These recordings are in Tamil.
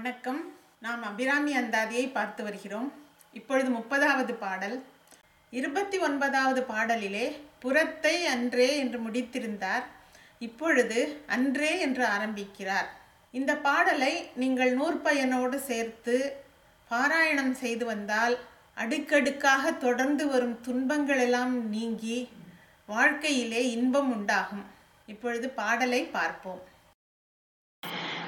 வணக்கம். நாம் அபிராமி அந்தாதியை பார்த்து வருகிறோம். இப்பொழுது முப்பதாவது பாடல். இருபத்தி ஒன்பதாவது பாடலிலே புறத்தை அன்றே என்று முடித்திருந்தார். இப்பொழுது அன்றே என்று ஆரம்பிக்கிறார். இந்த பாடலை நீங்கள் நூற்பயனோடு சேர்த்து பாராயணம் செய்து வந்தால் அடுக்கடுக்காக தொடர்ந்து வரும் துன்பங்களெல்லாம் நீங்கி வாழ்க்கையிலே இன்பம் உண்டாகும். இப்பொழுது பாடலை பார்ப்போம்.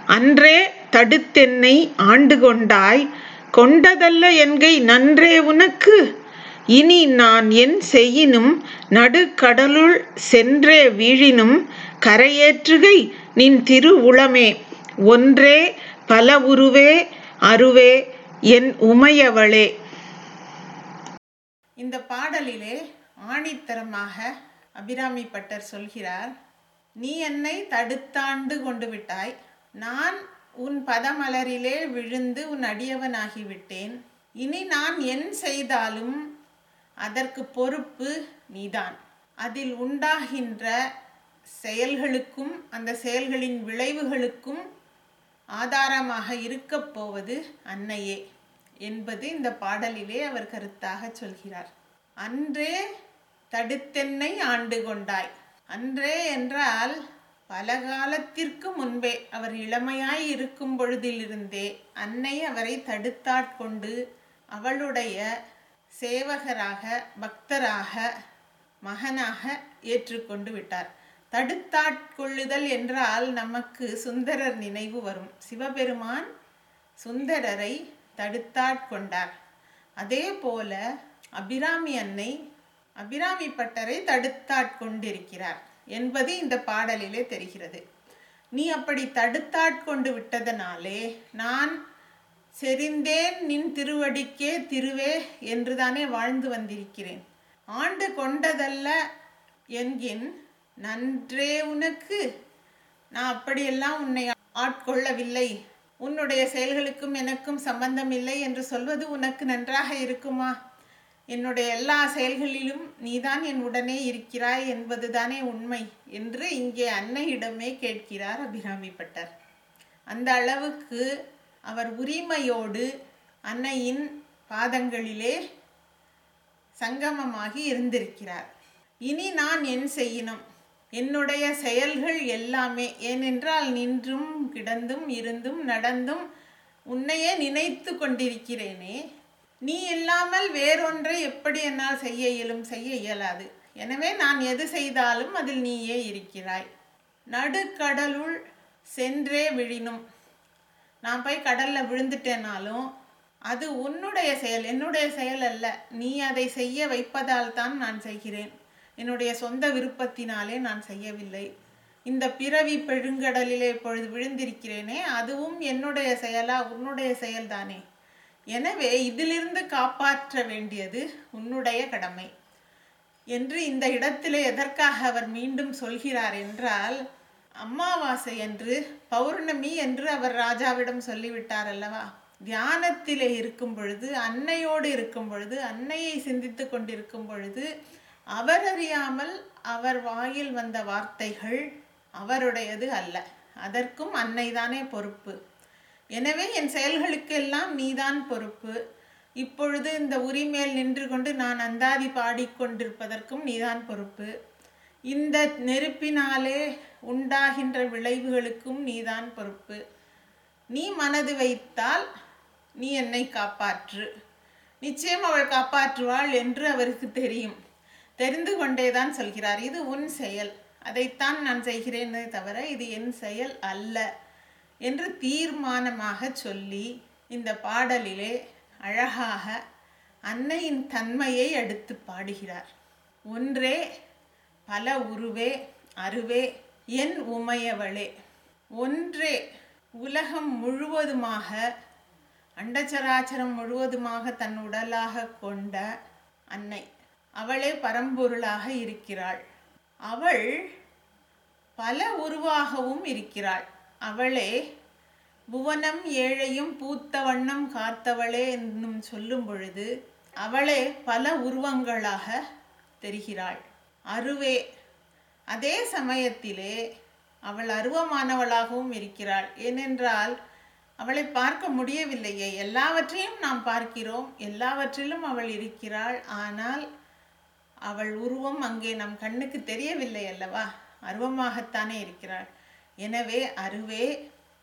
அன்றே தடுத்தென்னை ஆண்டு கொண்டாய் கொண்டதல்ல என்கை நன்றே உனக்கு. இனி நான் என் செய்யினும் நடுக்கடலுள் சென்றே வீழினும் கரையேற்றுகை நின் திரு உளமே ஒன்றே பல உருவே அருவே என் உமையவளே. இந்த பாடலிலே ஆணித்தரமாக அபிராமி பட்டர் சொல்கிறார் நீ என்னை தடுத்தாண்டு கொண்டு விட்டாய் நான் உன் பதமலரிலே விழுந்து உன் அடியவனாகிவிட்டேன். இனி நான் என் செய்தாலும் அதற்கு பொறுப்பு நீதான். அதில் உண்டாகின்ற செயல்களுக்கும் அந்த செயல்களின் விளைவுகளுக்கும் ஆதாரமாக இருக்கப் போவது அன்னையே என்பது இந்த பாடலிலே அவர் கருத்தாக சொல்கிறார். அன்றே தடுத்தென்னை ஆண்டு கொண்டாய். அன்றே என்றால் பல காலத்திற்கு முன்பே அவர் இளமையாய் இருக்கும் பொழுதிலிருந்தே அன்னை அவரை தடுத்தாட்கொண்டு அவளுடைய சேவகராக பக்தராக மகனாக ஏற்றுக்கொண்டு விட்டார். தடுத்தாட்கொள்ளுதல் என்றால் நமக்கு சுந்தரர் நினைவு வரும். சிவபெருமான் சுந்தரரை தடுத்தாட்கொண்டார். அதே போல அபிராமி அன்னை அபிராமி பட்டரை தடுத்தாட்கொண்டிருக்கிறார். என்பது இந்த பாடலிலே தெரிகிறது. நீ அப்படி தடுத்தாட்கொண்டு விட்டதனாலே நான் செறிந்தேன் நின் திருவடிக்கே திருவே என்றுதானே வாழ்ந்து வந்திருக்கிறேன். ஆண்டு கொண்டதல்ல என்கின் நன்றே உனக்கு. நான் அப்படியெல்லாம் உன்னை ஆட்கொள்ளவில்லை. உன்னுடைய செயல்களுக்கும் எனக்கும் சம்பந்தம் இல்லை என்று சொல்வது உனக்கு நன்றாக இருக்குமா? என்னுடைய எல்லா செயல்களிலும் நீதான் என் உடனே இருக்கிறாய் என்பதுதானே உண்மை என்று இங்கே அன்னையிடமே கேட்கிறார் அபிராமி பட்டர். அந்த அளவுக்கு அவர் உரிமையோடு அன்னையின் பாதங்களிலே சங்கமமாகி இருந்திருக்கிறார். இனி நான் என் செய்யணும் என்னுடைய செயல்கள் எல்லாமே ஏனென்றால் நின்றும் கிடந்தும் இருந்தும் நடந்தும் உன்னையே நினைத்து கொண்டிருக்கிறேனே நீ இல்லாமல் வேறொன்றை எப்படி என்னால் செய்ய இயலும்? செய்ய இயலாது. எனவே நான் எது செய்தாலும் அதில் நீயே இருக்கிறாய். நடுக்கடலுள் சென்றே விழினும். நான் போய் கடலில் விழுந்துட்டேனாலும் அது உன்னுடைய செயல். என்னுடைய செயல் அல்ல. நீ அதை செய்ய வைப்பதால் தான் நான் செய்கிறேன். என்னுடைய சொந்த விருப்பத்தினாலே நான் செய்யவில்லை. இந்த பிறவி பெருங்கடலிலே இப்பொழுது விழுந்திருக்கிறேனே அதுவும் என்னுடைய செயலா? உன்னுடைய செயல்தானே. எனவே இதிலிருந்து காப்பாற்ற வேண்டியது உன்னுடைய கடமை. என்று இந்த இடத்திலே எதற்காக அவர் மீண்டும் சொல்கிறார் என்றால் அமாவாசை என்று பௌர்ணமி என்று அவர் ராஜாவிடம் சொல்லிவிட்டார் அல்லவா? தியானத்திலே இருக்கும் பொழுது அன்னையோடு இருக்கும் பொழுது அன்னையை சிந்தித்து கொண்டிருக்கும் பொழுது அவர் அறியாமல் அவர் வாயில் வந்த வார்த்தைகள் அவருடையது அல்ல. அதற்கும் அன்னைதானே பொறுப்பு. எனவே என் செயல்களுக்கெல்லாம் நீதான் பொறுப்பு. இப்பொழுது இந்த உரிமேல் நின்று கொண்டு நான் அந்தாதி பாடிக்கொண்டிருப்பதற்கும் நீதான் பொறுப்பு. இந்த நெருப்பினாலே உண்டாகின்ற விளைவுகளுக்கும் நீதான் பொறுப்பு. நீ மனது வைத்தால் நீ என்னை காப்பாற்று. நிச்சயம் அவள் காப்பாற்றுவாள் என்று அவருக்கு தெரியும். தெரிந்து கொண்டேதான் சொல்கிறார். இது உன் செயல். அதைத்தான் நான் செய்கிறேனே தவிர இது என் செயல் அல்ல. என்று தீர்மானமாக சொல்லி இந்த பாடலிலே அழகாக அன்னையின் தன்மையை அடுத்து பாடுகிறார். ஒன்றே பல உருவே அருவே என் உமையவளே ஒன்றே உலகம் முழுவதுமாக அண்டச்சராச்சரம் முழுவதுமாக தன் உடலாக கொண்ட அன்னை அவளே பரம்பொருளாக இருக்கிறாள். அவள் பல உருவாகவும் இருக்கிறாள். அவளே புவனம் ஏழையும் பூத்த வண்ணம் காத்தவளே என்னும் சொல்லும் பொழுது அவளே பல உருவங்களாக தெரிகிறாள். அருவே அதே சமயத்திலே அவள் அருவமானவளாகவும் இருக்கிறாள். ஏனென்றால் அவளை பார்க்க முடியவில்லையே. எல்லாவற்றையும் நாம் பார்க்கிறோம். எல்லாவற்றிலும் அவள் இருக்கிறாள். ஆனால் அவள் உருவம் அங்கே நம் கண்ணுக்கு தெரியவில்லை அல்லவா? அருவமாகத்தானே இருக்கிறாள். எனவே அருவே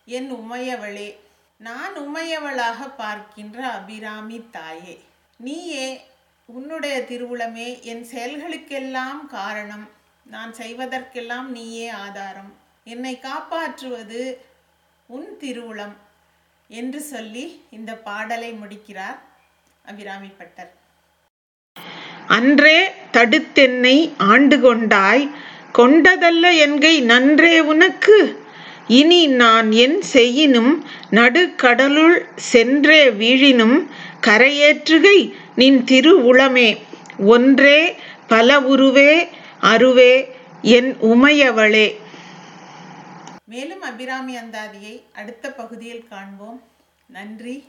என் உமையவளே நான் உமையவளாக பார்க்கின்ற அபிராமி தாயே. நீயே உன்னுடைய திருவுளமே என் செயல்களுக்கெல்லாம் காரணம். நான் செய்வதற்கெல்லாம் நீயே ஆதாரம். என்னை காப்பாற்றுவது உன் திருவுளம் என்று சொல்லி இந்த பாடலை முடிக்கிறார் அபிராமி பட்டர். அன்றே தடுத்தென்னை ஆண்டு கொண்டாய் கொண்டதல்ல என்கை நன்றே உனக்கு. இனி நான் என் செய்யினும் நடுக்கடலுள் சென்றே வீழினும் கரையேற்றுகை நின் திருவுளமே. ஒன்றே பல உருவே அருவே என் உமையவளே. மேலும் அபிராமி அந்தாதியை அடுத்த பகுதியில் காண்போம். நன்றி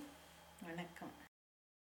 வணக்கம்.